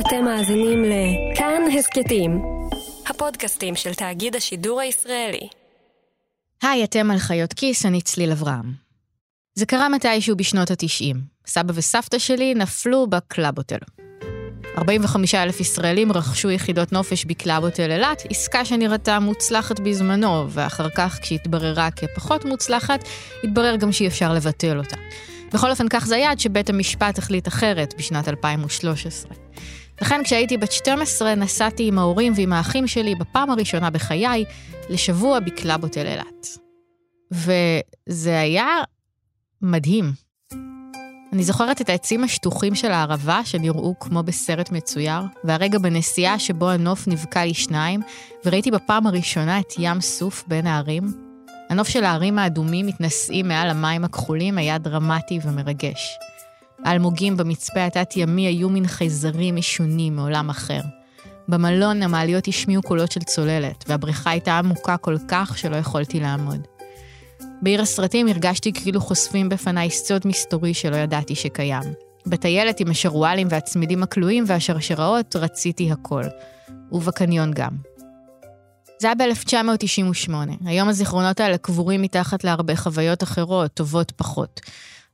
אתם מאזינים לכאן הסכתים, הפודקאסטים של תאגיד השידור הישראלי. היי, אתם על חיות כיס, אני צליל אברהם. זה קרה מתישהו בשנות ה-90. סבא וסבתא שלי נפלו בקלאבוטל. 45 אלף ישראלים רכשו יחידות נופש בקלאבוטל אילת, עסקה שנראתה מוצלחת בזמנו, ואחר כך, כשהתבררה כפחות מוצלחת, התברר גם שאי אפשר לבטל אותה. בכל אופן, כך זה היה עד שבית המשפט החליט אחרת בשנת 2013. לכן כשהייתי בת 12 נסעתי עם ההורים ועם האחים שלי בפעם הראשונה בחיי לשבוע בקלאבוטל אילת. וזה היה מדהים. אני זוכרת את העצים השטוחים של הערבה שנראו כמו בסרט מצויר, והרגע בנסיעה שבו הנוף נבקע לשניים, וראיתי בפעם הראשונה את ים סוף בין ההרים. הנוף של הערים האדומים מתנשאים מעל המים הכחולים היה דרמטי ומרגש. האלמוגים במצפה התת-ימי היו מין חייזרים משונים מעולם אחר. במלון המעליות השמיעו קולות של צוללת, והבריכה הייתה עמוקה כל כך שלא יכולתי לעמוד. בעיר הסרטים הרגשתי כאילו חושפים בפניי סוד מסתורי שלא ידעתי שקיים. בטיילת עם השרוואלים והצמידים הכלואים והשרשראות רציתי הכל. ובקניון גם. זה היה ב-1998. היום הזיכרונות האלה קבורים מתחת להרבה חוויות אחרות, טובות פחות.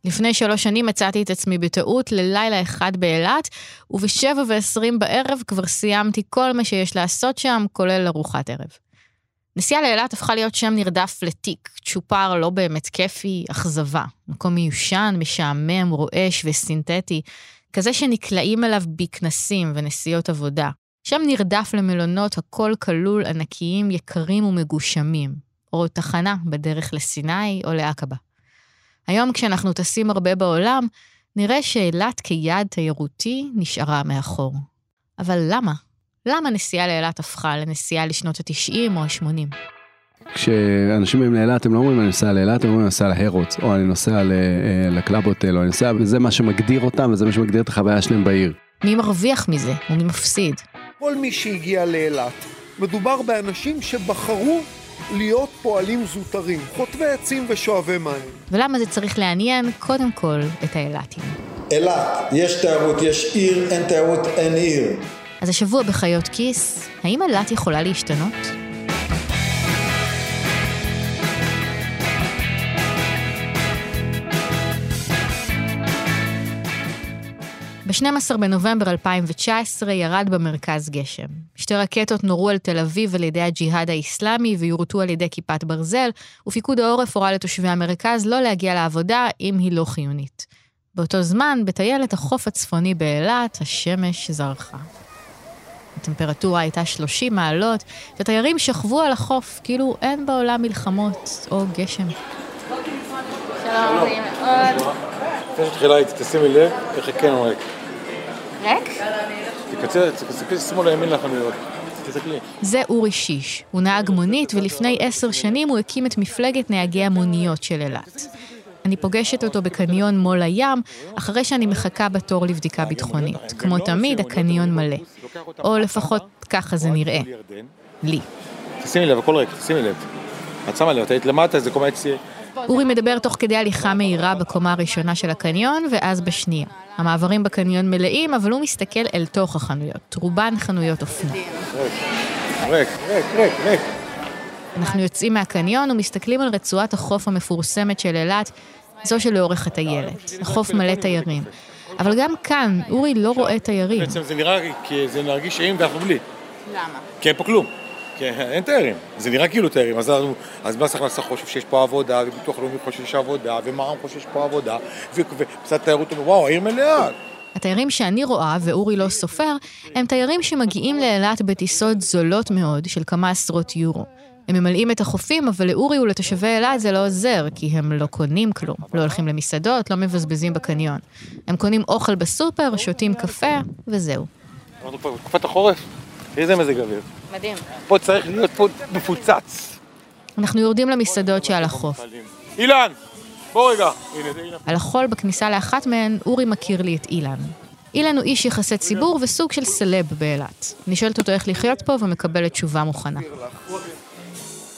לפני שלוש שנים מצאתי את עצמי בטעות ללילה אחד באילת, ובשבע ועשרים בערב כבר סיימתי כל מה שיש לעשות שם, כולל ארוחת ערב. נסיעה לאילת הפכה להיות שם נרדף לתיק, צ'ופר לא באמת כיפי, אכזבה. מקום מיושן, משעמם, רועש וסינתטי, כזה שנקלעים אליו בכנסים ונסיעות עבודה. שם נרדף למלונות הכל כלול, ענקיים, יקרים ומגושמים, או תחנה בדרך לסיני או לעקבה. היום כשאנחנו טסים הרבה בעולם, נראה שאילת כיעד תיירותי נשארה מאחור. אבל למה? למה נסיעה לאילת הפכה לנסיעה לשנות ה-90 או ה-80? כשאנשים באים לאילת הם לא אומרים אני נוסע לאילת, הם אומרים אני נוסע להרוץ, או אני נוסע אה, לקלאבוטל, או אני נוסע, וזה מה שמגדיר אותם, וזה מה שמגדיר את החוויה שלהם בעיר. מי מרוויח מזה ומי מפסיד? כל מי שהגיע לאילת, מדובר באנשים שבחרו להיות פועלים זוטרים, חוטבי עצים ושואבי מים. ולמה זה צריך לעניין קודם כל את האילתים? אילת, יש תיירות, יש עיר, אין תיירות, אין עיר. אז השבוע בחיות כיס, האם אילת יכולה להשתנות? ב-12 בנובמבר 2019 ירד במרכז גשם. שתי רקטות נורו על תל אביב על ידי הג'יהאד האיסלאמי ויורטו על ידי כיפת ברזל, ופיקוד העורף הורה לתושבי המרכז לא להגיע לעבודה אם היא לא חיונית. באותו זמן, בטיילת החוף הצפוני באילת, השמש זרחה. הטמפרטורה הייתה 30 מעלות, ותיירים שכבו על החוף כאילו אין בעולם מלחמות או גשם. שלום, לפני שתחילה תשימי לב איך כן ריק. ריק? תסתכלי שמאלה ימין לחנויות. תסתכלי. זה אורי שיש. הוא נהג מונית, ולפני עשר שנים הוא הקים את מפלגת נהגי המוניות של אילת. אני פוגשת אותו בקניון מול הים, אחרי שאני מחכה בתור לבדיקה ביטחונית. כמו תמיד, הקניון מלא. או לפחות ככה זה נראה. לי. תשימי לב, הכל ריק, תשימי לב. את שמה לב, את היית למטה, זה קומה אצלי. אורי מדבר תוך כדי הליכה מהירה בקומה הראשונה של הקניון, ואז בשנייה. המעברים בקניון מלאים, אבל הוא מסתכל אל תוך החנויות. רובן חנויות אופנה. ריק, ריק, ריק, ריק. אנחנו יוצאים מהקניון ומסתכלים על רצועת החוף המפורסמת של אילת, זו שלאורך הטיילת. החוף מלא תיירים. אבל גם כאן, אורי לא רואה תיירים. בעצם זה נראה, כי זה מרגיש שאם ואנחנו בלי. למה? כי אין פה כלום. כי אין תיירים, זה נראה כאילו תיירים, אז, אז מס הכנסה חושב שיש פה עבודה, וביטוח לאומי חושב שיש עבודה, ומע"מ חושב שיש פה עבודה, וקצת תיירות אומר, וואו, העיר מלאה. התיירים שאני רואה, ואורי לא סופר, הם תיירים שמגיעים לאילת בטיסות זולות מאוד של כמה עשרות יורו. הם ממלאים את החופים, אבל לאורי ולתושבי אילת זה לא עוזר, כי הם לא קונים כלום. לא הולכים למסעדות, לא מבזבזים בקניון. הם קונים אוכל בסופר, שותים קפה, וזהו. אנחנו פה בתקופת החורף, איזה מזג אוויר. מדהים. פה צריך להיות פה מפוצץ. אנחנו יורדים למסעדות שעל החוף. אילן, בוא רגע. על החול בכניסה לאחת מהן, אורי מכיר לי את אילן. אילן הוא איש יחסי ציבור וסוג של סלב באילת. אני שואלת אותו איך לחיות פה ומקבלת תשובה מוכנה.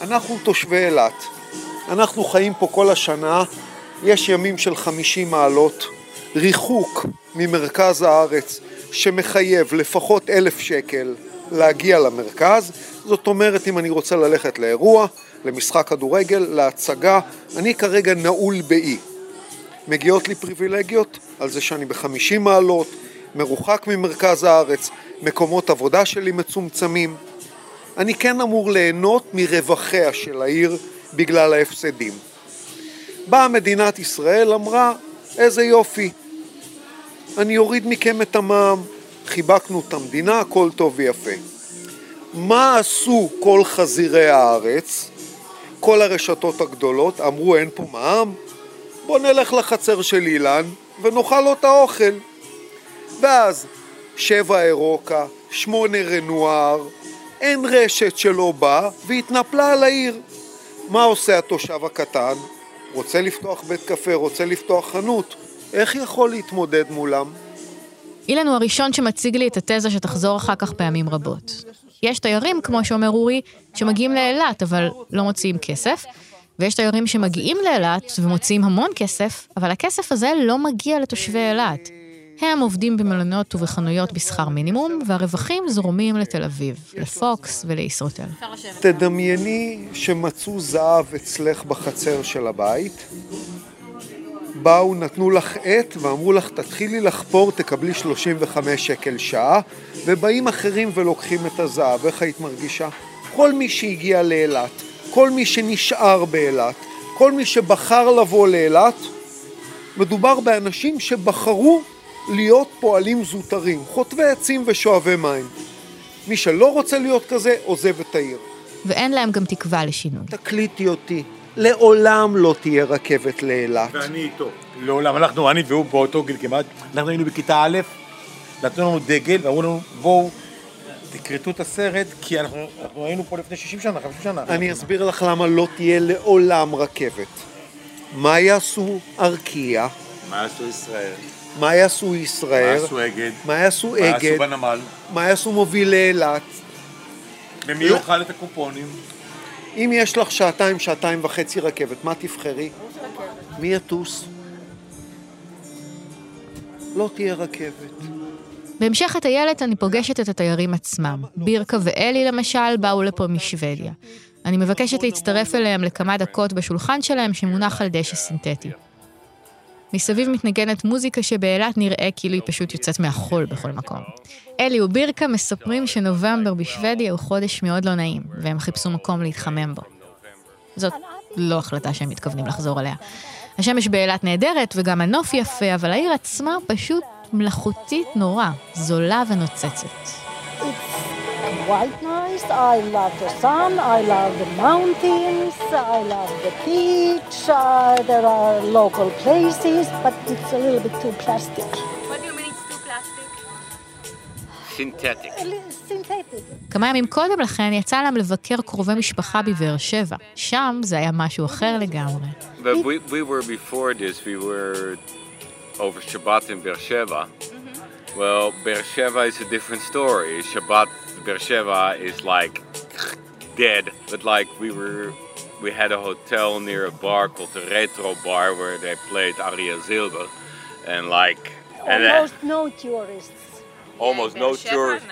אנחנו תושבי אילת. אנחנו חיים פה כל השנה, יש ימים של 50 מעלות, ריחוק ממרכז הארץ שמחייב לפחות אלף שקל להגיע למרכז, זאת אומרת אם אני רוצה ללכת לאירוע, למשחק כדורגל, להצגה, אני כרגע נעול באי. מגיעות לי פריבילגיות על זה שאני בחמישים מעלות, מרוחק ממרכז הארץ, מקומות עבודה שלי מצומצמים. אני כן אמור ליהנות מרווחיה של העיר בגלל ההפסדים. באה מדינת ישראל, אמרה, איזה יופי, אני אוריד מכם את המע"מ, חיבקנו את המדינה, הכל טוב ויפה. מה עשו כל חזירי הארץ? כל הרשתות הגדולות אמרו אין פה מע"מ, בוא נלך לחצר של אילן ונאכל לו את האוכל. ואז שבע אירוקה, שמונה רנואר, אין רשת שלא באה והתנפלה על העיר. מה עושה התושב הקטן? רוצה לפתוח בית קפה, רוצה לפתוח חנות, איך יכול להתמודד מולם? אילן הוא הראשון שמציג לי את התזה שתחזור אחר כך פעמים רבות. יש תיירים, כמו שאומר אורי, שמגיעים לאילת אבל לא מוציאים כסף, ויש תיירים שמגיעים לאילת ומוציאים המון כסף, אבל הכסף הזה לא מגיע לתושבי אילת. הם עובדים במלונות ובחנויות בשכר מינימום, והרווחים זורמים לתל אביב, לפוקס ולישרוטל. תדמייני שמצאו זהב אצלך בחצר של הבית, באו, נתנו לך עט ואמרו לך תתחילי לחפור, תקבלי 35 שקל שעה, ובאים אחרים ולוקחים את הזהב, איך היית מרגישה? כל מי שהגיע לאילת, כל מי שנשאר באילת, כל מי שבחר לבוא לאילת, מדובר באנשים שבחרו להיות פועלים זוטרים, חוטבי עצים ושואבי מים. מי שלא רוצה להיות כזה, עוזב את העיר. ואין להם גם תקווה לשינוי. תקליטי אותי. לעולם לא תהיה רכבת לאילת. ואני איתו. לעולם, אנחנו, אני והוא באותו גיל כמעט, אנחנו היינו בכיתה א', נתנו לנו דגל ואמרו לנו, בואו, תקרטו את הסרט, כי אנחנו, אנחנו היינו פה לפני 60 שנה, 50 שנה. אני אסביר לך למה לא תהיה לעולם רכבת. מה יעשו ארקיע? מה יעשו ישראל? מה יעשו ישראל? מה יעשו אגד? מה יעשו מה אגד? יעשו בנמל? מה יעשו מובילי אילת? ומי יאכל את הקופונים? אם יש לך שעתיים, שעתיים וחצי רכבת, מה תבחרי? מי יטוס? לא תהיה רכבת. בהמשך הטיילת אני פוגשת את התיירים עצמם. בירקה ואלי למשל באו לפה משוודיה. אני מבקשת להצטרף אליהם לכמה דקות בשולחן שלהם שמונח על דשא סינתטי. מסביב מתנגנת מוזיקה שבאילת נראה כאילו היא פשוט יוצאת מהחול בכל מקום. אלי ובירקה מספרים שנובמבר בשוודיה הוא חודש מאוד לא נעים, והם חיפשו מקום להתחמם בו. זאת לא החלטה שהם מתכוונים לחזור אליה. השמש באילת נהדרת וגם הנוף יפה, אבל העיר עצמה פשוט מלאכותית נורא, זולה ונוצצת. quite nice. I love the sun, I love the mountains, I love the beach. Uh, there are local places, but it's a little bit too plastic. What do you mean it's too plastic? synthetic. A li- synthetic. כמה ימים קודם לכן יצא להם לבקר קרובי משפחה בבאר שבע. שם זה היה משהו אחר לגמרי. But we, we were before this, we were over Shabbat in Beersheba. Well, Beersheba is a different story. Shabbat Beersheba is like dead, but like we were, we had a hotel near a bar called the Retro Bar where they played Aria Zilber, and like, and then- Almost no tourists. almost no tourists.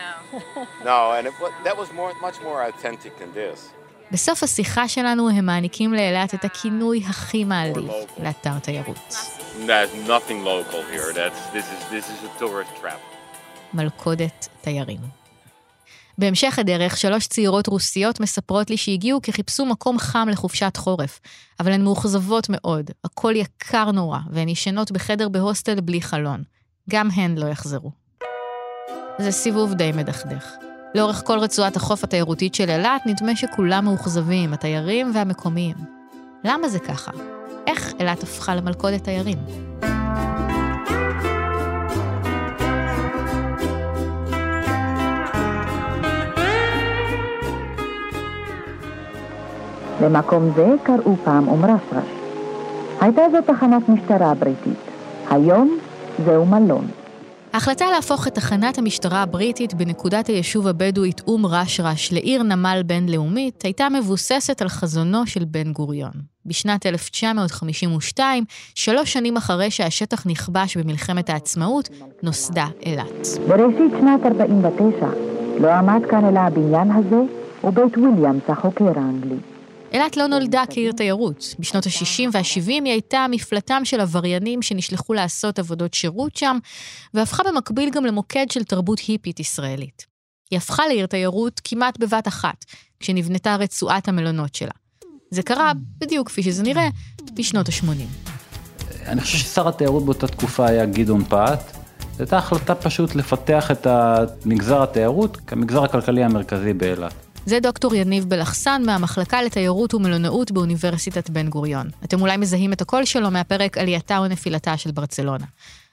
No, and it, wa- that was more, much more authentic than this. בסוף השיחה שלנו הם מעניקים לאילת את הכינוי הכי מעליב לאתר תיירות. There's nothing local here. That's this is this is a tourist trap. מלכודת תיירים. בהמשך הדרך, שלוש צעירות רוסיות מספרות לי שהגיעו כי חיפשו מקום חם לחופשת חורף, אבל הן מאוכזבות מאוד, הכל יקר נורא, והן ישנות בחדר בהוסטל בלי חלון. גם הן לא יחזרו. זה סיבוב די מדכדך. לאורך כל רצועת החוף התיירותית של אילת נדמה שכולם מאוכזבים, התיירים והמקומיים. למה זה ככה? איך אילת הפכה למלכודת תיירים? למקום זה קראו פעם אום רשרש. הייתה זו תחנת משטרה בריטית. היום זהו מלון. ההחלטה להפוך את תחנת המשטרה הבריטית בנקודת היישוב הבדואית אום רשרש לעיר נמל בינלאומית הייתה מבוססת על חזונו של בן גוריון. בשנת 1952, שלוש שנים אחרי שהשטח נכבש במלחמת העצמאות, נוסדה אילת. בראשית שנת 49 לא עמד כאן אלא הבניין הזה ובית וויליאמס החוקר האנגלי. אילת לא נולדה כעיר תיירות. בשנות ה-60 וה-70 היא הייתה מפלטם של עבריינים שנשלחו לעשות עבודות שירות שם, והפכה במקביל גם למוקד של תרבות היפית ישראלית. היא הפכה לעיר תיירות כמעט בבת אחת, כשנבנתה רצועת המלונות שלה. זה קרה, בדיוק כפי שזה נראה, בשנות ה-80. אני חושב ששר התיירות באותה תקופה היה גדעון פת. זו הייתה החלטה פשוט לפתח את מגזר התיירות כמגזר הכלכלי המרכזי באילת. זה דוקטור יניב בלחסן מהמחלקה לתיירות ומלונאות באוניברסיטת בן גוריון. אתם אולי מזהים את הקול שלו מהפרק עלייתה ונפילתה של ברצלונה.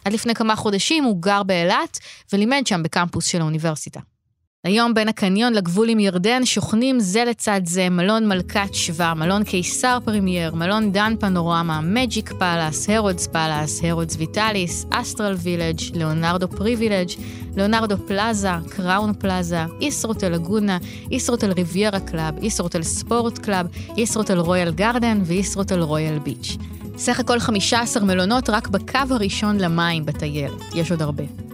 עד לפני כמה חודשים הוא גר באילת ולימד שם בקמפוס של האוניברסיטה. היום בין הקניון לגבול עם ירדן שוכנים זה לצד זה מלון מלכת שבא, מלון קיסר פרימייר, מלון דן פנורמה, מג'יק פאלאס, הרודס פאלאס, הרודס ויטליס, אסטרל וילג', ליאונרדו פריבילג', ליאונרדו פלאזה, קראון פלאזה, איסרוטל לגונה, איסרוטל ריביירה קלאב, איסרוטל ספורט קלאב, איסרוטל רויאל גרדן ואיסרוטל רויאל ביץ'. סך הכל 15 מלונות רק בקו הראשון למים בטיילת, יש עוד הרבה.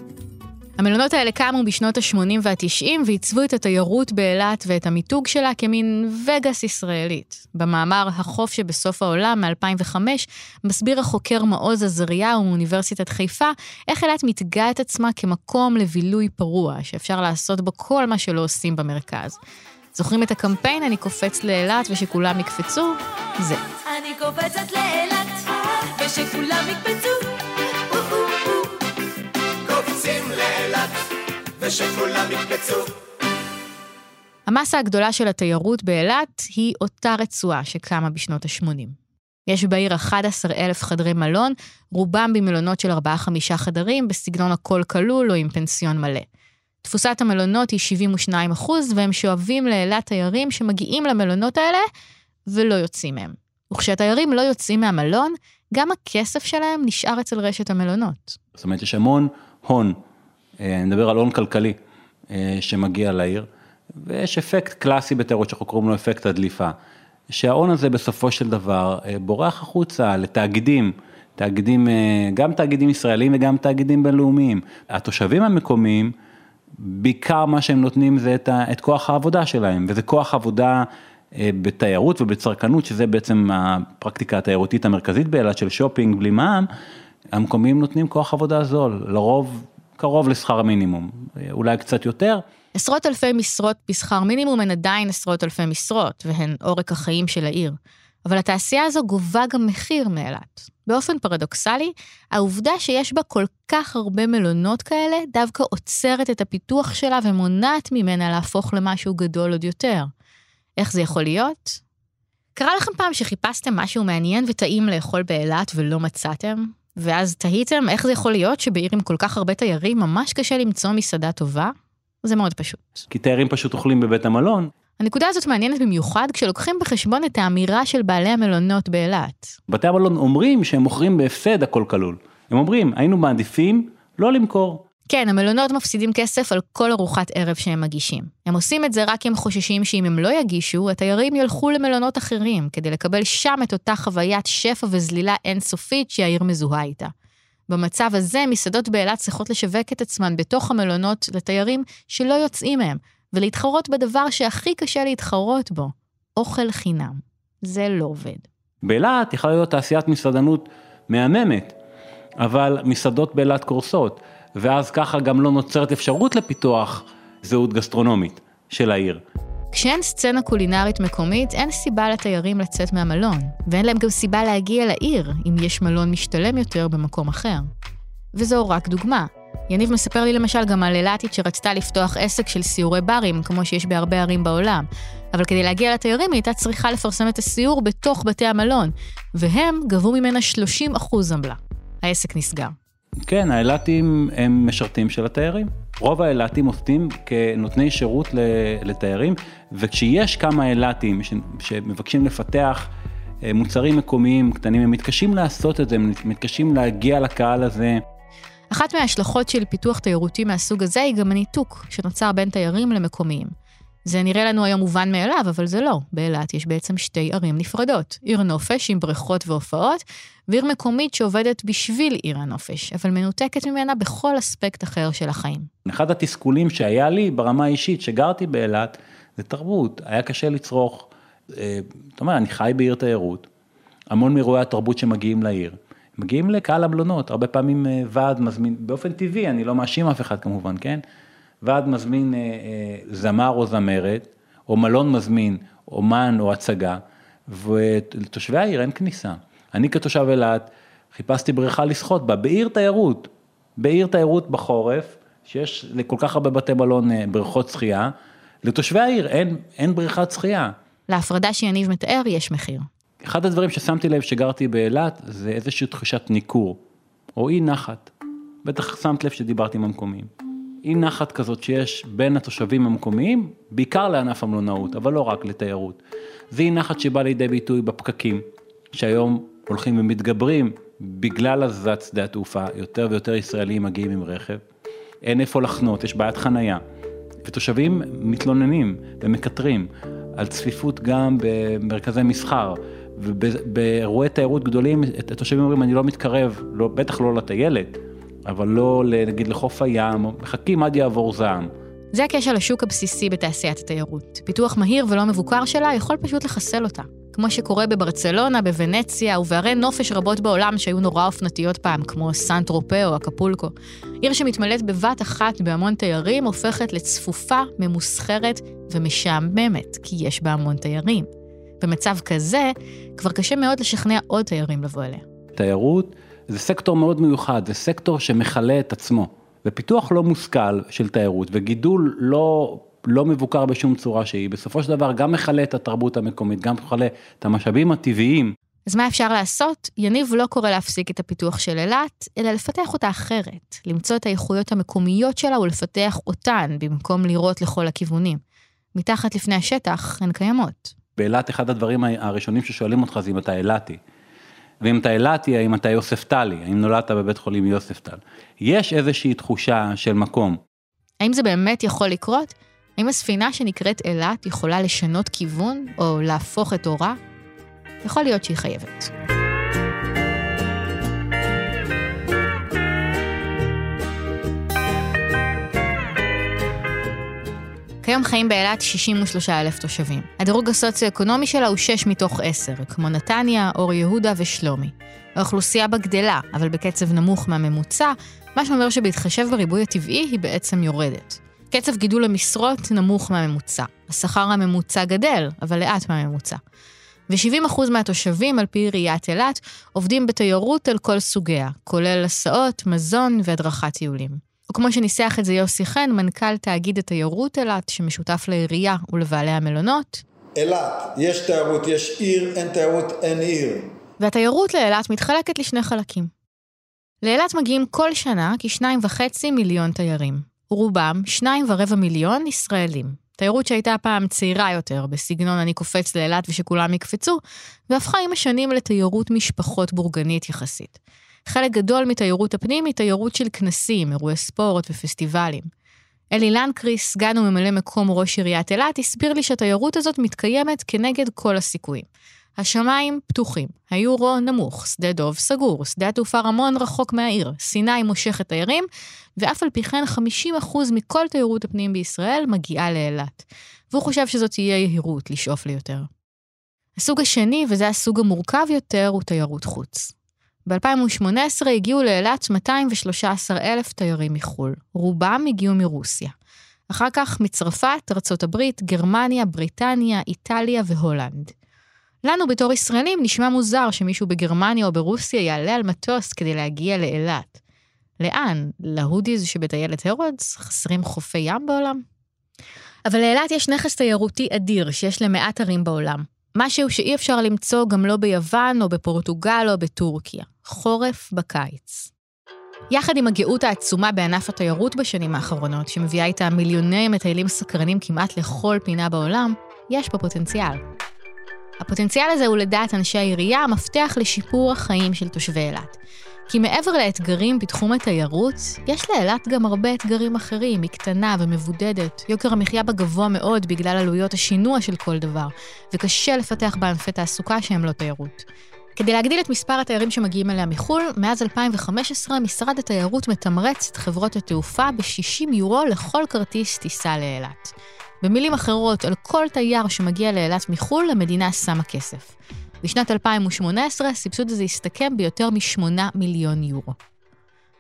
המלונות האלה קמו בשנות ה-80 וה-90 ועיצבו את התיירות באילת ואת המיתוג שלה כמין וגאס ישראלית. במאמר "החוף שבסוף העולם" מ-2005 מסביר החוקר מעוז עזריהו מאוניברסיטת חיפה איך אילת מתגה את עצמה כמקום לבילוי פרוע, שאפשר לעשות בו כל מה שלא עושים במרכז. זוכרים את הקמפיין "אני קופץ לאילת ושכולם יקפצו"? זה. אני קופצת לאילת ושכולם יקפצו ושכולם יקפצו. המסה הגדולה של התיירות באילת היא אותה רצועה שקמה בשנות ה-80. יש בעיר 11,000 חדרי מלון, רובם במלונות של 4-5 חדרים, בסגנון הכל כלול או עם פנסיון מלא. תפוסת המלונות היא 72 אחוז, והם שואבים לאילת תיירים שמגיעים למלונות האלה ולא יוצאים מהם. וכשהתיירים לא יוצאים מהמלון, גם הכסף שלהם נשאר אצל רשת המלונות. זאת אומרת, יש המון הון אני מדבר על הון כלכלי אה, שמגיע לעיר, ויש אפקט קלאסי בתיירות שאנחנו קוראים לו אפקט הדליפה, שההון הזה בסופו של דבר אה, בורח החוצה לתאגידים, תאגידים, גם תאגידים ישראלים וגם תאגידים בינלאומיים. התושבים המקומיים, בעיקר מה שהם נותנים זה את, ה, את כוח העבודה שלהם, וזה כוח עבודה בתיירות ובצרכנות, שזה בעצם הפרקטיקה התיירותית המרכזית באילת של שופינג בלי מע"מ, המקומיים נותנים כוח עבודה זול, לרוב קרוב לשכר המינימום, אולי קצת יותר. עשרות אלפי משרות בשכר מינימום הן עדיין עשרות אלפי משרות, והן עורק החיים של העיר. אבל התעשייה הזו גובה גם מחיר מאילת. באופן פרדוקסלי, העובדה שיש בה כל כך הרבה מלונות כאלה, דווקא עוצרת את הפיתוח שלה ומונעת ממנה להפוך למשהו גדול עוד יותר. איך זה יכול להיות? קרה לכם פעם שחיפשתם משהו מעניין וטעים לאכול באילת ולא מצאתם? ואז תהיתם איך זה יכול להיות שבעיר עם כל כך הרבה תיירים ממש קשה למצוא מסעדה טובה? זה מאוד פשוט. כי תיירים פשוט אוכלים בבית המלון. הנקודה הזאת מעניינת במיוחד כשלוקחים בחשבון את האמירה של בעלי המלונות באילת. בתי המלון אומרים שהם מוכרים בהפסד הכל כלול. הם אומרים, היינו מעדיפים לא למכור. כן, המלונות מפסידים כסף על כל ארוחת ערב שהם מגישים. הם עושים את זה רק כי הם חוששים שאם הם לא יגישו, התיירים ילכו למלונות אחרים, כדי לקבל שם את אותה חוויית שפע וזלילה אינסופית שהעיר מזוהה איתה. במצב הזה, מסעדות באילת צריכות לשווק את עצמן בתוך המלונות לתיירים שלא יוצאים מהם, ולהתחרות בדבר שהכי קשה להתחרות בו, אוכל חינם. זה לא עובד. באילת יכולה להיות תעשיית מסעדנות מהממת, אבל מסעדות באילת קורסות. ואז ככה גם לא נוצרת אפשרות לפיתוח זהות גסטרונומית של העיר. כשאין סצנה קולינרית מקומית, אין סיבה לתיירים לצאת מהמלון, ואין להם גם סיבה להגיע לעיר, אם יש מלון משתלם יותר במקום אחר. וזו רק דוגמה. יניב מספר לי למשל גם על אילתית שרצתה לפתוח עסק של סיורי ברים, כמו שיש בהרבה ערים בעולם. אבל כדי להגיע לתיירים היא הייתה צריכה לפרסם את הסיור בתוך בתי המלון, והם גבו ממנה 30% עמלה. העסק נסגר. כן, האילתים הם משרתים של התיירים. רוב האילתים עובדים כנותני שירות לתיירים, וכשיש כמה אילתים שמבקשים לפתח אה, מוצרים מקומיים קטנים, הם מתקשים לעשות את זה, הם מתקשים להגיע לקהל הזה. אחת מההשלכות של פיתוח תיירותי מהסוג הזה היא גם הניתוק שנוצר בין תיירים למקומיים. זה נראה לנו היום מובן מאליו, אבל זה לא. באילת יש בעצם שתי ערים נפרדות. עיר נופש עם בריכות והופעות, ועיר מקומית שעובדת בשביל עיר הנופש, אבל מנותקת ממנה בכל אספקט אחר של החיים. אחד התסכולים שהיה לי ברמה האישית, שגרתי באילת, זה תרבות. היה קשה לצרוך, אה, אתה אומר, אני חי בעיר תיירות, המון מאירועי התרבות שמגיעים לעיר. מגיעים לקהל המלונות, הרבה פעמים אה, ועד מזמין, באופן טבעי, אני לא מאשים אף אחד כמובן, כן? ועד מזמין אה, אה, זמר או זמרת, או מלון מזמין אומן או הצגה, ולתושבי העיר אין כניסה. אני כתושב אילת חיפשתי בריכה לשחות בה, בעיר תיירות, בעיר תיירות בחורף, שיש לכל כך הרבה בתי מלון אה, בריכות שחייה, לתושבי העיר אין, אין בריכת שחייה. להפרדה שיניב מתאר יש מחיר. אחד הדברים ששמתי לב שגרתי באילת זה איזושהי תחושת ניכור, או אי נחת. בטח שמת לב שדיברתי עם המקומיים. אי נחת כזאת שיש בין התושבים המקומיים, בעיקר לענף המלונאות, אבל לא רק לתיירות. זה אי נחת שבא לידי ביטוי בפקקים, שהיום הולכים ומתגברים בגלל הזזת שדה התעופה, יותר ויותר ישראלים מגיעים עם רכב. אין איפה לחנות, יש בעיית חנייה. ותושבים מתלוננים ומקטרים על צפיפות גם במרכזי מסחר. ובאירועי תיירות גדולים, התושבים אומרים, אני לא מתקרב, לא, בטח לא לטיילת, אבל לא נגיד לחוף הים, מחכים עד יעבור זעם. זה הקשר לשוק הבסיסי בתעשיית התיירות. פיתוח מהיר ולא מבוקר שלה יכול פשוט לחסל אותה. כמו שקורה בברצלונה, בוונציה ובערי נופש רבות בעולם שהיו נורא אופנתיות פעם, כמו סן טרופה או אקפולקו. עיר שמתמלאת בבת אחת בהמון תיירים הופכת לצפופה, ממוסחרת ומשעממת, כי יש בה המון תיירים. במצב כזה, כבר קשה מאוד לשכנע עוד תיירים לבוא אליה. תיירות זה סקטור מאוד מיוחד, זה סקטור שמכלה את עצמו. ופיתוח לא מושכל של תיירות וגידול לא, לא מבוקר בשום צורה שהיא, בסופו של דבר גם מכלה את התרבות המקומית, גם מכלה את המשאבים הטבעיים. אז מה אפשר לעשות? יניב לא קורא להפסיק את הפיתוח של אילת, אלא לפתח אותה אחרת, למצוא את האיכויות המקומיות שלה ולפתח אותן, במקום לירות לכל הכיוונים. מתחת לפני השטח הן קיימות. באילת אחד הדברים הראשונים ששואלים אותך זה אם אתה אילתי. ואם אתה אילתי, האם אתה יוספטלי, האם נולדת בבית חולים יוספטל. יש איזושהי תחושה של מקום. האם זה באמת יכול לקרות? האם הספינה שנקראת אילת יכולה לשנות כיוון או להפוך את אורה? יכול להיות שהיא חייבת. כיום חיים באילת 63 אלף תושבים. הדירוג הסוציו-אקונומי שלה הוא 6 מתוך 10, כמו נתניה, אור יהודה ושלומי. האוכלוסייה בה גדלה, אבל בקצב נמוך מהממוצע, מה שאומר שבהתחשב בריבוי הטבעי היא בעצם יורדת. קצב גידול המשרות נמוך מהממוצע. השכר הממוצע גדל, אבל לאט מהממוצע. ו-70% מהתושבים, על פי עיריית אילת, עובדים בתיירות על כל סוגיה, כולל הסעות, מזון והדרכת טיולים. או כמו שניסח את זה יוסי חן, מנכ"ל תאגיד התיירות אילת, שמשותף לעירייה ולבעלי המלונות. אילת, יש תיירות, יש עיר, אין תיירות, אין עיר. והתיירות לאילת מתחלקת לשני חלקים. לאילת מגיעים כל שנה כשניים וחצי מיליון תיירים. רובם שניים ורבע מיליון ישראלים. תיירות שהייתה פעם צעירה יותר, בסגנון אני קופץ לאילת ושכולם יקפצו, והפכה עם השנים לתיירות משפחות בורגנית יחסית. חלק גדול מתיירות הפנים היא תיירות של כנסים, אירועי ספורט ופסטיבלים. אלי לנקריס, סגן וממלא מקום ראש עיריית אילת, הסביר לי שהתיירות הזאת מתקיימת כנגד כל הסיכויים. השמיים פתוחים, היורו נמוך, שדה דוב סגור, שדה התעופה רמון רחוק מהעיר, סיני מושכת תיירים, ואף על פי כן 50% מכל תיירות הפנים בישראל מגיעה לאילת. והוא חושב שזאת תהיה יהירות לשאוף ליותר. הסוג השני, וזה הסוג המורכב יותר, הוא תיירות חוץ. ב-2018 הגיעו לאילת 213 אלף תיירים מחו"ל, רובם הגיעו מרוסיה. אחר כך מצרפת, ארה"ב, גרמניה, בריטניה, איטליה והולנד. לנו בתור ישראלים נשמע מוזר שמישהו בגרמניה או ברוסיה יעלה על מטוס כדי להגיע לאילת. לאן? להודיז שבטיילת הרודס? חסרים חופי ים בעולם? אבל לאילת יש נכס תיירותי אדיר שיש למעט ערים בעולם. משהו שאי אפשר למצוא גם לא ביוון או בפורטוגל או בטורקיה. חורף בקיץ. יחד עם הגאות העצומה בענף התיירות בשנים האחרונות, שמביאה איתה מיליוני מטיילים סקרנים כמעט לכל פינה בעולם, יש פה פוטנציאל. הפוטנציאל הזה הוא לדעת אנשי העירייה המפתח לשיפור החיים של תושבי אילת. כי מעבר לאתגרים בתחום התיירות, יש לאילת גם הרבה אתגרים אחרים, היא קטנה ומבודדת, יוקר המחיה בה גבוה מאוד בגלל עלויות השינוע של כל דבר, וקשה לפתח בענפי תעסוקה שהם לא תיירות. כדי להגדיל את מספר התיירים שמגיעים אליה מחו"ל, מאז 2015 משרד התיירות מתמרץ את חברות התעופה ב-60 יורו לכל כרטיס טיסה לאילת. במילים אחרות, על כל תייר שמגיע לאילת מחו"ל, המדינה שמה כסף. בשנת 2018 הסבסוד הזה הסתכם ביותר מ-8 מיליון יורו.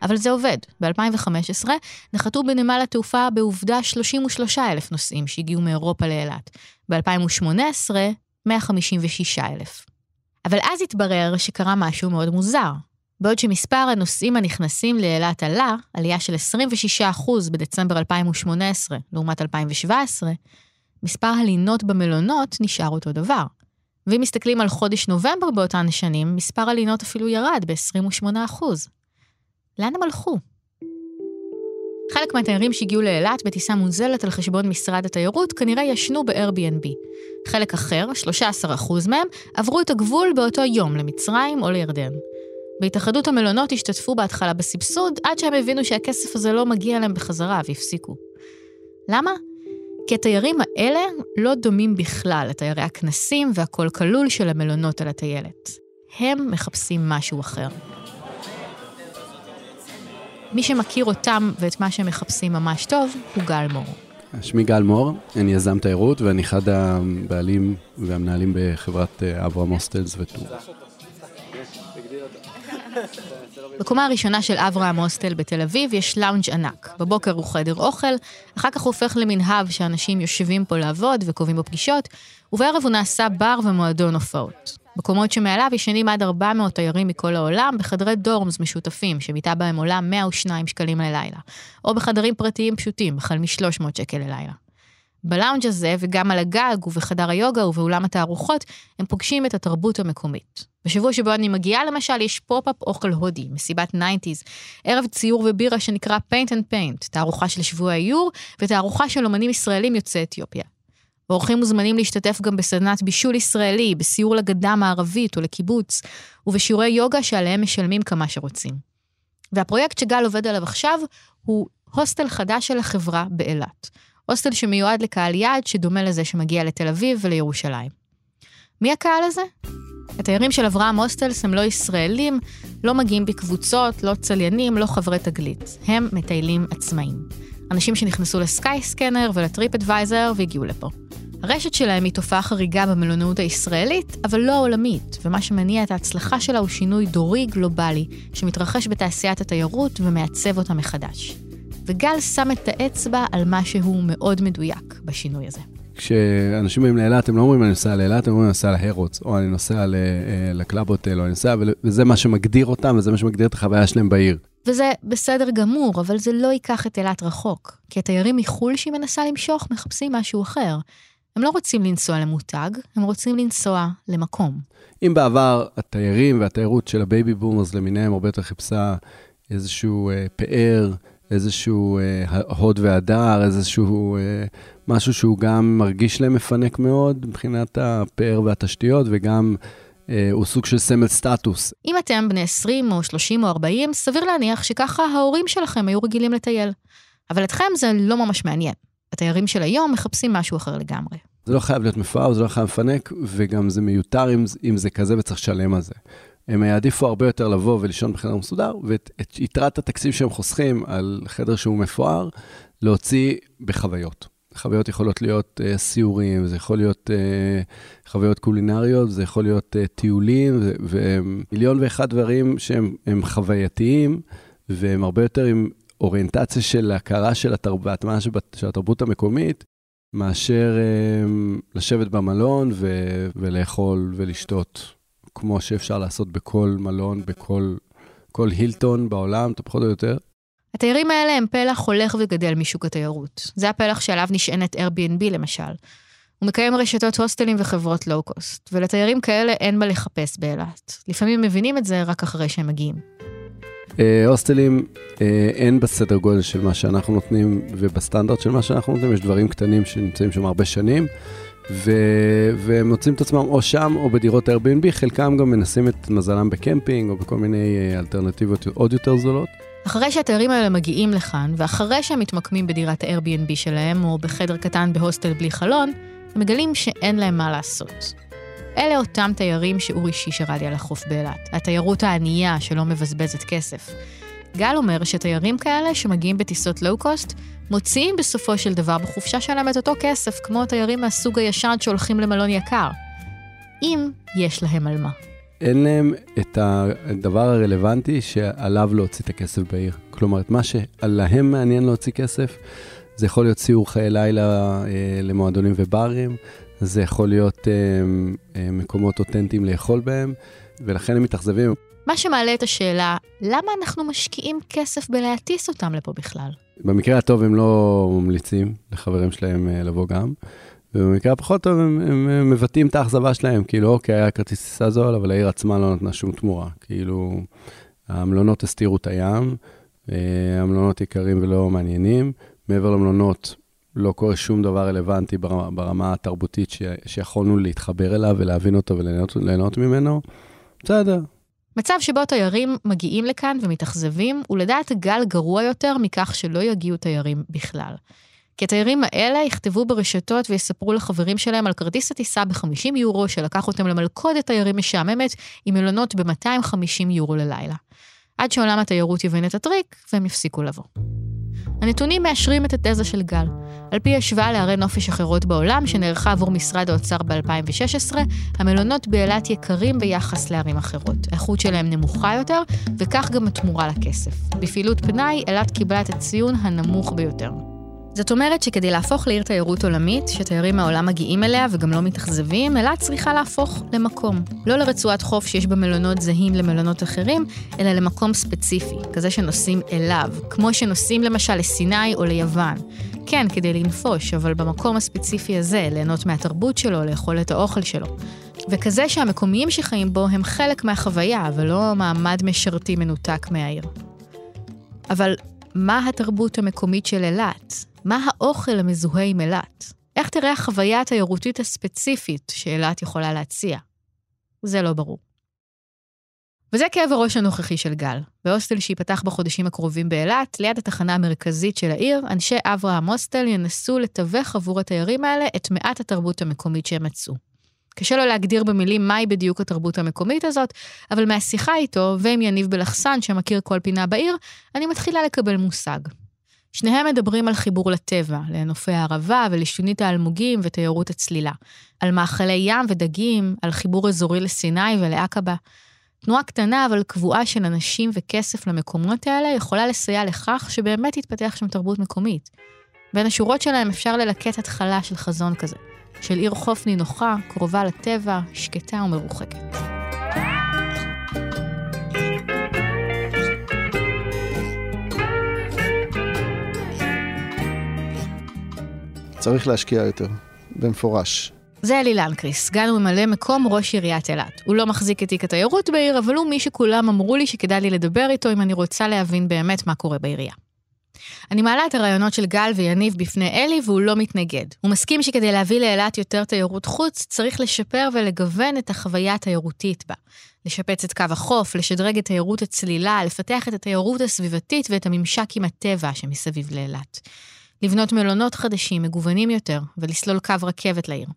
אבל זה עובד. ב-2015 נחתו בנמל התעופה בעובדה 33 אלף נוסעים שהגיעו מאירופה לאילת. ב-2018, 156 אלף. אבל אז התברר שקרה משהו מאוד מוזר. בעוד שמספר הנוסעים הנכנסים לאילת עלה, עלייה של 26% בדצמבר 2018 לעומת 2017, מספר הלינות במלונות נשאר אותו דבר. ואם מסתכלים על חודש נובמבר באותן שנים, מספר הלינות אפילו ירד ב-28%. לאן הם הלכו? חלק מהתיירים שהגיעו לאילת בטיסה מוזלת על חשבון משרד התיירות כנראה ישנו ב-Airbnb. חלק אחר, 13% מהם, עברו את הגבול באותו יום למצרים או לירדן. בהתאחדות המלונות השתתפו בהתחלה בסבסוד, עד שהם הבינו שהכסף הזה לא מגיע להם בחזרה והפסיקו. למה? כי התיירים האלה לא דומים בכלל לתיירי הכנסים והכל כלול של המלונות על הטיילת. הם מחפשים משהו אחר. מי שמכיר אותם ואת מה שהם מחפשים ממש טוב, הוא גל מור. שמי גל מור, אני יזם תיירות ואני אחד הבעלים והמנהלים בחברת אה, אברהם הוסטלס וטור. בקומה הראשונה של אברהם הוסטל בתל אביב יש לאונג' ענק. בבוקר הוא חדר אוכל, אחר כך הוא הופך למנהב שאנשים יושבים פה לעבוד וקובעים בו פגישות, ובערב הוא נעשה בר ומועדון הופעות. בקומות שמעליו ישנים עד 400 תיירים מכל העולם בחדרי דורמס משותפים, שמיטה בהם עולה 102 שקלים ללילה, או בחדרים פרטיים פשוטים, החל מ-300 שקל ללילה. בלאונג' הזה, וגם על הגג, ובחדר היוגה ובאולם התערוכות, הם פוגשים את התרבות המקומית. בשבוע שבו אני מגיעה, למשל, יש פופ-אפ אוכל הודי, מסיבת 90's, ערב ציור ובירה שנקרא Pint and Paint, תערוכה של שבוע האיור, ותערוכה של אומנים ישראלים יוצאי אתיופיה. ואורחים מוזמנים להשתתף גם בסדנת בישול ישראלי, בסיור לגדה המערבית או לקיבוץ, ובשיעורי יוגה שעליהם משלמים כמה שרוצים. והפרויקט שגל עובד עליו עכשיו הוא הוסטל חדש של החברה באילת. הוסטל שמיועד לקהל יעד שדומה לזה שמגיע לתל אביב ולירושלים. מי הקהל הזה? התיירים של אברהם הוסטלס הם לא ישראלים, לא מגיעים בקבוצות, לא צליינים, לא חברי תגלית. הם מטיילים עצמאיים. אנשים שנכנסו לסקאי סקנר ולטריפ אדוויזר והגיעו לפה. הרשת שלהם היא תופעה חריגה במלונאות הישראלית, אבל לא העולמית, ומה שמניע את ההצלחה שלה הוא שינוי דורי גלובלי, שמתרחש בתעשיית התיירות ומעצב אותה מחדש. וגל שם את האצבע על משהו מאוד מדויק בשינוי הזה. כשאנשים באים לאילת, הם לא אומרים אני נוסע לאילת, הם אומרים אני נוסע להרוץ, או אני נוסע לקלאבוטל, או אני נוסע, וזה מה שמגדיר אותם, וזה מה שמגדיר את החוויה שלהם בעיר. וזה בסדר גמור, אבל זה לא ייקח את אילת רחוק. כי התיירים מחו"ל שהיא מנסה למשוך מחפשים משהו אחר. הם לא רוצים לנסוע למותג, הם רוצים לנסוע למקום. אם בעבר התיירים והתיירות של ה baby boomers למיניהם הרבה יותר חיפשה איזשהו אה, פאר, איזשהו אה, הוד והדר, איזשהו אה, משהו שהוא גם מרגיש להם מפנק מאוד מבחינת הפאר והתשתיות, וגם אה, הוא סוג של סמל סטטוס. אם אתם בני 20 או 30 או 40, סביר להניח שככה ההורים שלכם היו רגילים לטייל. אבל אתכם זה לא ממש מעניין. התיירים של היום מחפשים משהו אחר לגמרי. זה לא חייב להיות מפואר, זה לא חייב לפנק, וגם זה מיותר אם, אם זה כזה וצריך לשלם על זה. הם יעדיפו הרבה יותר לבוא ולישון בחדר מסודר, ואת יתרת התקציב שהם חוסכים על חדר שהוא מפואר, להוציא בחוויות. חוויות יכולות להיות uh, סיורים, זה יכול להיות uh, חוויות קולינריות, זה יכול להיות uh, טיולים, ומיליון ואחד דברים שהם חווייתיים, והם הרבה יותר עם אוריינטציה של הכרה של התרבות, של התרבות המקומית, מאשר uh, לשבת במלון ו- ולאכול ולשתות, כמו שאפשר לעשות בכל מלון, בכל כל הילטון בעולם, אתה פחות או יותר. התיירים האלה הם פלח הולך וגדל משוק התיירות. זה הפלח שעליו נשענת Airbnb למשל. הוא מקיים רשתות הוסטלים וחברות לואו-קוסט, ולתיירים כאלה אין מה לחפש באילת. לפעמים מבינים את זה רק אחרי שהם מגיעים. אה, הוסטלים אה, אין בסדר גודל של מה שאנחנו נותנים ובסטנדרט של מה שאנחנו נותנים, יש דברים קטנים שנמצאים שם הרבה שנים, ו- והם מוצאים את עצמם או שם או בדירות Airbnb, חלקם גם מנסים את מזלם בקמפינג או בכל מיני אה, אלטרנטיבות עוד יותר זולות. אחרי שהתיירים האלה מגיעים לכאן, ואחרי שהם מתמקמים בדירת ה-Airbnb שלהם, או בחדר קטן בהוסטל בלי חלון, הם מגלים שאין להם מה לעשות. אלה אותם תיירים שאורי שיש הראה לי על החוף באילת, התיירות הענייה שלא מבזבזת כסף. גל אומר שתיירים כאלה שמגיעים בטיסות לואו-קוסט, מוציאים בסופו של דבר בחופשה שלהם את אותו כסף, כמו תיירים מהסוג הישן שהולכים למלון יקר. אם יש להם על מה. אין להם את הדבר הרלוונטי שעליו להוציא את הכסף בעיר. כלומר, את מה שלהם מעניין להוציא כסף, זה יכול להיות סיור חיי לילה אה, למועדונים וברים, זה יכול להיות אה, אה, מקומות אותנטיים לאכול בהם, ולכן הם מתאכזבים. מה שמעלה את השאלה, למה אנחנו משקיעים כסף בלהטיס אותם לפה בכלל? במקרה הטוב הם לא ממליצים לחברים שלהם אה, לבוא גם, ובמקרה הפחות טוב הם, הם, הם מבטאים את האכזבה שלהם, כאילו אוקיי, היה כרטיס טיסה זול, אבל העיר עצמה לא נתנה שום תמורה. כאילו, המלונות הסתירו את הים, אה, המלונות יקרים ולא מעניינים, מעבר למלונות לא קורה שום דבר רלוונטי ברמה, ברמה התרבותית ש, שיכולנו להתחבר אליו ולהבין אותו וליהנות ממנו. בסדר, מצב שבו תיירים מגיעים לכאן ומתאכזבים, הוא לדעת גל גרוע יותר מכך שלא יגיעו תיירים בכלל. כי התיירים האלה יכתבו ברשתות ויספרו לחברים שלהם על כרטיס הטיסה ב-50 יורו שלקח אותם למלכודת תיירים משעממת עם מלונות ב-250 יורו ללילה. עד שעולם התיירות יבין את הטריק והם יפסיקו לבוא. הנתונים מאשרים את התזה של גל. על פי השוואה לערי נופש אחרות בעולם, שנערכה עבור משרד האוצר ב-2016, המלונות באילת יקרים ביחס לערים אחרות. האיכות שלהם נמוכה יותר, וכך גם התמורה לכסף. בפעילות פנאי, אילת קיבלה את הציון הנמוך ביותר. זאת אומרת שכדי להפוך לעיר תיירות עולמית, שתיירים מהעולם מגיעים אליה וגם לא מתאכזבים, אילת צריכה להפוך למקום. לא לרצועת חוף שיש בה מלונות זהים למלונות אחרים, אלא למקום ספציפי, כזה שנוסעים אליו, כמו שנוסעים למשל לסיני או ליוון. כן, כדי לנפוש, אבל במקום הספציפי הזה, ליהנות מהתרבות שלו, לאכול את האוכל שלו. וכזה שהמקומיים שחיים בו הם חלק מהחוויה, ולא מעמד משרתי מנותק מהעיר. אבל מה התרבות המקומית של אילת? מה האוכל המזוהה עם אילת? איך תראה החוויה התיירותית הספציפית שאילת יכולה להציע? זה לא ברור. וזה כאב הראש הנוכחי של גל. בהוסטל שייפתח בחודשים הקרובים באילת, ליד התחנה המרכזית של העיר, אנשי אברהם הוסטל ינסו לתווך עבור התיירים האלה את מעט התרבות המקומית שהם מצאו. קשה לו להגדיר במילים מהי בדיוק התרבות המקומית הזאת, אבל מהשיחה איתו, ועם יניב בלחסן, שמכיר כל פינה בעיר, אני מתחילה לקבל מושג. שניהם מדברים על חיבור לטבע, לנופי הערבה ולשונית האלמוגים ותיירות הצלילה. על מאכלי ים ודגים, על חיבור אזורי לסיני ולעקבה. תנועה קטנה אבל קבועה של אנשים וכסף למקומות האלה יכולה לסייע לכך שבאמת תתפתח שם תרבות מקומית. בין השורות שלהם אפשר ללקט התחלה של חזון כזה, של עיר חוף נינוחה, קרובה לטבע, שקטה ומרוחקת. צריך להשקיע יותר, במפורש. זה אלי לנקריס, סגן וממלא מקום ראש עיריית אילת. הוא לא מחזיק את תיק התיירות בעיר, אבל הוא מי שכולם אמרו לי שכדאי לי לדבר איתו אם אני רוצה להבין באמת מה קורה בעירייה. אני מעלה את הרעיונות של גל ויניב בפני אלי, והוא לא מתנגד. הוא מסכים שכדי להביא לאילת יותר תיירות חוץ, צריך לשפר ולגוון את החוויה התיירותית בה. לשפץ את קו החוף, לשדרג את תיירות הצלילה, לפתח את התיירות הסביבתית ואת הממשק עם הטבע שמסביב לאילת. לבנות מלונות חדשים, מגוונים יותר, ולסלול קו רכבת לעיר.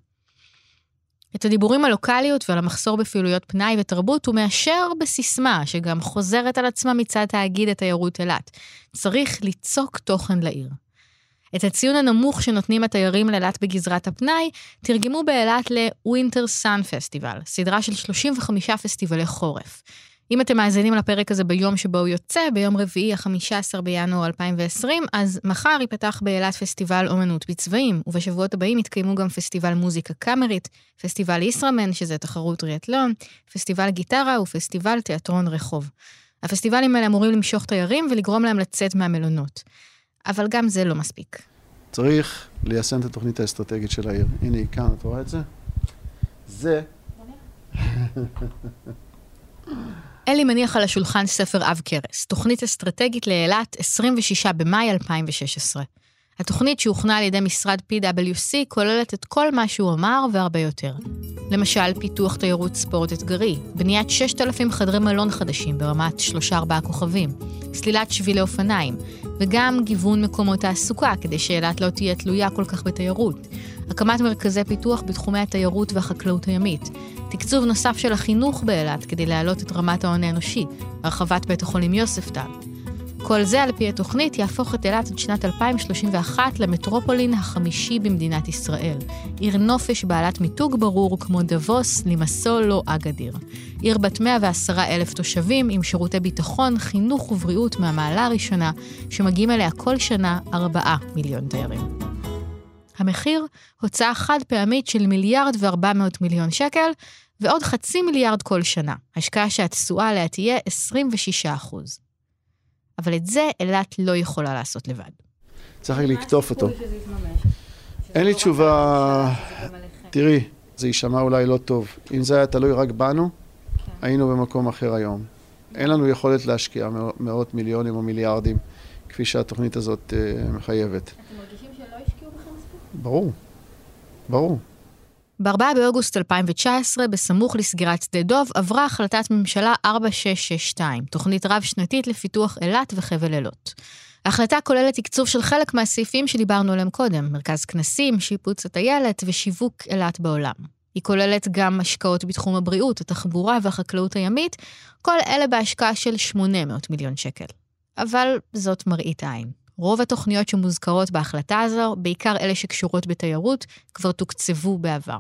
את הדיבורים על לוקאליות ועל המחסור בפעילויות פנאי ותרבות הוא מאשר בסיסמה, שגם חוזרת על עצמה מצד תאגיד התיירות אילת. צריך ליצוק תוכן לעיר. את הציון הנמוך שנותנים התיירים לאילת בגזרת הפנאי, תרגמו באילת לווינטר סאן פסטיבל, סדרה של 35 פסטיבלי חורף. אם אתם מאזינים לפרק הזה ביום שבו הוא יוצא, ביום רביעי, ה-15 בינואר 2020, אז מחר ייפתח באילת פסטיבל אומנות בצבעים, ובשבועות הבאים יתקיימו גם פסטיבל מוזיקה קאמרית, פסטיבל ישראמן, שזה תחרות טריאטלון, פסטיבל גיטרה ופסטיבל תיאטרון רחוב. הפסטיבלים האלה אמורים למשוך תיירים ולגרום להם לצאת מהמלונות. אבל גם זה לא מספיק. צריך ליישם את התוכנית האסטרטגית של העיר. הנה היא כאן, את רואה את זה? זה... אלי מניח על השולחן ספר עב כרס, תוכנית אסטרטגית לאילת, 26 במאי 2016. התוכנית שהוכנה על ידי משרד PwC כוללת את כל מה שהוא אמר והרבה יותר. למשל, פיתוח תיירות ספורט אתגרי, בניית 6,000 חדרי מלון חדשים ברמת 3-4 כוכבים, סלילת שבילי אופניים, וגם גיוון מקומות תעסוקה כדי שאילת לא תהיה תלויה כל כך בתיירות. הקמת מרכזי פיתוח בתחומי התיירות והחקלאות הימית, תקצוב נוסף של החינוך באילת כדי להעלות את רמת ההון האנושי, הרחבת בית החולים יוספטל. כל זה, על פי התוכנית, יהפוך את אילת עד שנת 2031 למטרופולין החמישי במדינת ישראל. עיר נופש בעלת מיתוג ברור כמו דבוס, לימסול או אגדיר. עיר בת 110 אלף תושבים עם שירותי ביטחון, חינוך ובריאות מהמעלה הראשונה, שמגיעים אליה כל שנה 4 מיליון תיירים. המחיר, הוצאה חד פעמית של מיליארד וארבע מאות מיליון שקל, ועוד חצי מיליארד כל שנה, השקעה שהתשואה עליה תהיה 26 אחוז. אבל את זה אילת לא יכולה לעשות לבד. צריך רק לקטוף אותו. אין לי תשובה, תראי, זה יישמע אולי לא טוב. אם זה היה תלוי רק בנו, היינו במקום אחר היום. אין לנו יכולת להשקיע מאות מיליונים או מיליארדים, כפי שהתוכנית הזאת uh, מחייבת. אתם מרגישים שלא השקיעו בכם מספיק? ברור, ברור. ב-4 באוגוסט 2019, בסמוך לסגירת שדה דוב, עברה החלטת ממשלה 4662, תוכנית רב-שנתית לפיתוח אילת וחבל אילות. ההחלטה כוללת תקצוב של חלק מהסעיפים שדיברנו עליהם קודם, מרכז כנסים, שיפוץ הטיילת ושיווק אילת בעולם. היא כוללת גם השקעות בתחום הבריאות, התחבורה והחקלאות הימית, כל אלה בהשקעה של 800 מיליון שקל. אבל זאת מראית עין. רוב התוכניות שמוזכרות בהחלטה הזו, בעיקר אלה שקשורות בתיירות, כבר תוקצבו בעבר.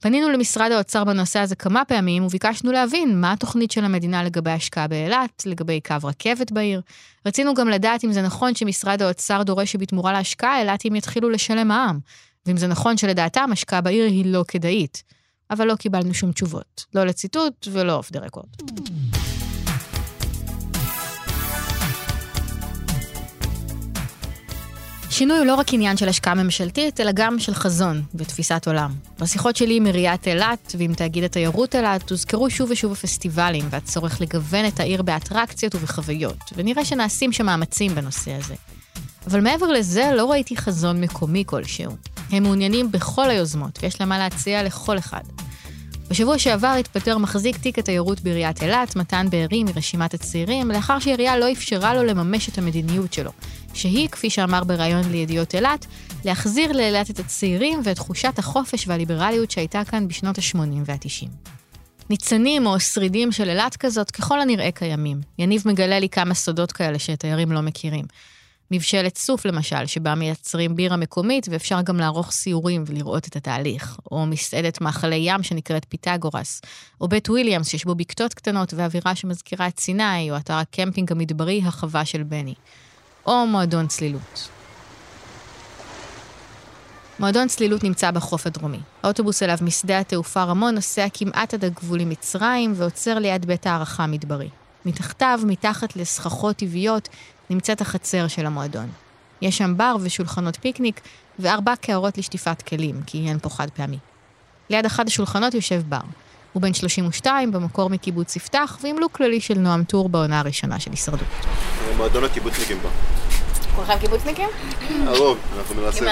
פנינו למשרד האוצר בנושא הזה כמה פעמים וביקשנו להבין מה התוכנית של המדינה לגבי השקעה באילת, לגבי קו רכבת בעיר. רצינו גם לדעת אם זה נכון שמשרד האוצר דורש שבתמורה להשקעה אילתים יתחילו לשלם מע"מ, ואם זה נכון שלדעתם השקעה בעיר היא לא כדאית. אבל לא קיבלנו שום תשובות, לא לציטוט ולא אוף דה רקורד. שינוי הוא לא רק עניין של השקעה ממשלתית, אלא גם של חזון ותפיסת עולם. בשיחות שלי עם עיריית אילת ועם תאגיד התיירות אילת, הוזכרו שוב ושוב הפסטיבלים והצורך לגוון את העיר באטרקציות ובחוויות, ונראה שנעשים שם מאמצים בנושא הזה. אבל מעבר לזה, לא ראיתי חזון מקומי כלשהו. הם מעוניינים בכל היוזמות, ויש להם מה להציע לכל אחד. בשבוע שעבר התפטר מחזיק תיק התיירות בעיריית אילת, מתן בארי מרשימת הצעירים, לאחר שהעירייה לא אפשרה לו לממש את המדיניות שלו, שהיא, כפי שאמר בריאיון לידיעות אילת, להחזיר לאילת את הצעירים ואת תחושת החופש והליברליות שהייתה כאן בשנות ה-80 וה-90. ניצנים או שרידים של אילת כזאת ככל הנראה קיימים. יניב מגלה לי כמה סודות כאלה שתיירים לא מכירים. מבשלת סוף למשל, שבה מייצרים בירה מקומית ואפשר גם לערוך סיורים ולראות את התהליך, או מסעדת מאכלי ים שנקראת פיתגורס, או בית וויליאמס שיש בו בקתות קטנות ואווירה שמזכירה את סיני, או אתר הקמפינג המדברי החווה של בני, או מועדון צלילות. מועדון צלילות נמצא בחוף הדרומי. האוטובוס אליו משדה התעופה רמון נוסע כמעט עד הגבול עם מצרים ועוצר ליד בית הארחה המדברי. מתחתיו, מתחת לסככות טבעיות, נמצאת החצר של המועדון. יש שם בר ושולחנות פיקניק וארבע קערות לשטיפת כלים, כי אין פה חד פעמי. ליד אחד השולחנות יושב בר. הוא בן 32, במקור מקיבוץ יפתח, ועם לוק כללי של נועם טור בעונה הראשונה של הישרדות. מועדון הקיבוצניקים פה. כולכם קיבוצניקים? הרוב, אנחנו מנסים.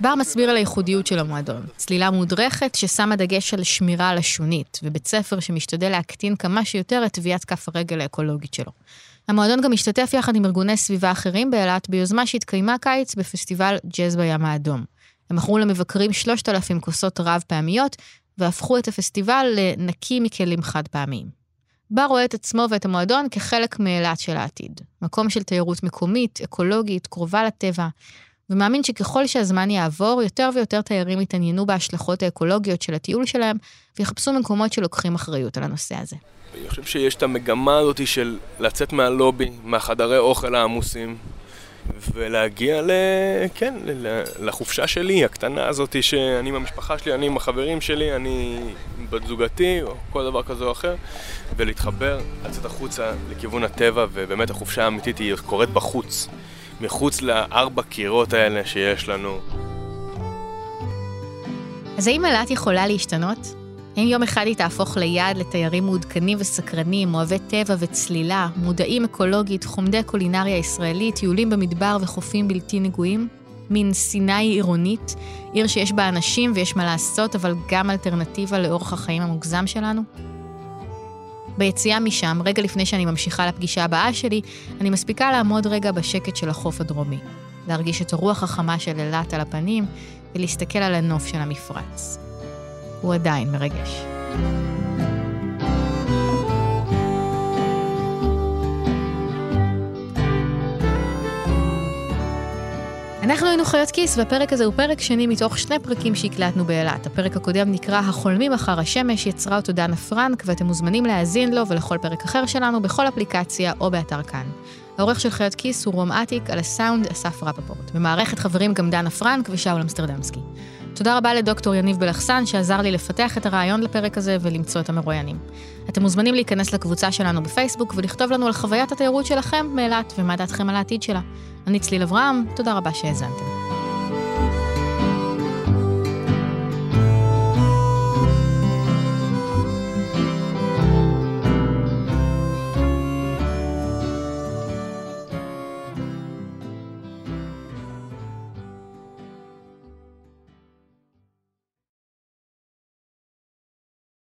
בר מסביר על הייחודיות של המועדון. צלילה מודרכת ששמה דגש על שמירה לשונית, ובית ספר שמשתדל להקטין כמה שיותר את טביעת כף הרגל האקולוגית שלו. המועדון גם השתתף יחד עם ארגוני סביבה אחרים באילת ביוזמה שהתקיימה קיץ בפסטיבל ג'אז בים האדום. הם מכרו למבקרים 3,000 כוסות רב פעמיות, והפכו את הפסטיבל לנקי מכלים חד פעמיים. בר רואה את עצמו ואת המועדון כחלק מאילת של העתיד. מקום של תיירות מקומית, אקולוגית, קרובה לטבע, ומאמין שככל שהזמן יעבור, יותר ויותר תיירים יתעניינו בהשלכות האקולוגיות של הטיול שלהם, ויחפשו מקומות שלוקחים אחריות על הנושא הזה. אני חושב שיש את המגמה הזאת של לצאת מהלובי, מהחדרי אוכל העמוסים, ולהגיע ל... כן, לחופשה שלי, הקטנה הזאת, שאני עם המשפחה שלי, אני עם החברים שלי, אני עם בת זוגתי, או כל דבר כזה או אחר, ולהתחבר, לצאת החוצה לכיוון הטבע, ובאמת החופשה האמיתית היא קורית בחוץ, מחוץ לארבע קירות האלה שיש לנו. אז האם אילת יכולה להשתנות? האם יום אחד היא תהפוך ליעד לתיירים מעודכנים וסקרנים, אוהבי טבע וצלילה, מודעים אקולוגית, חומדי קולינריה ישראלית, טיולים במדבר וחופים בלתי נגועים? מין סיני עירונית, עיר שיש בה אנשים ויש מה לעשות, אבל גם אלטרנטיבה לאורח החיים המוגזם שלנו? ביציאה משם, רגע לפני שאני ממשיכה לפגישה הבאה שלי, אני מספיקה לעמוד רגע בשקט של החוף הדרומי. להרגיש את הרוח החמה של אילת על הפנים, ולהסתכל על הנוף של המפרץ. הוא עדיין מרגש. אנחנו היינו חיות כיס, והפרק הזה הוא פרק שני מתוך שני פרקים שהקלטנו באילת. הפרק הקודם נקרא החולמים אחר השמש, יצרה אותו דנה פרנק, ואתם מוזמנים להאזין לו ולכל פרק אחר שלנו בכל אפליקציה או באתר כאן. העורך של חיות כיס הוא רום אטיק, על הסאונד אסף רפפורט. במערכת חברים גם דנה פרנק ושאול אמסטרדמסקי. תודה רבה לדוקטור יניב בלחסן, שעזר לי לפתח את הרעיון לפרק הזה ולמצוא את המרואיינים. אתם מוזמנים להיכנס לקבוצה שלנו בפייסבוק ולכתוב לנו על חוויית התיירות שלכם מאילת ומה דעתכם על העתיד שלה. אני צליל אברהם, תודה רבה שהאזנתם.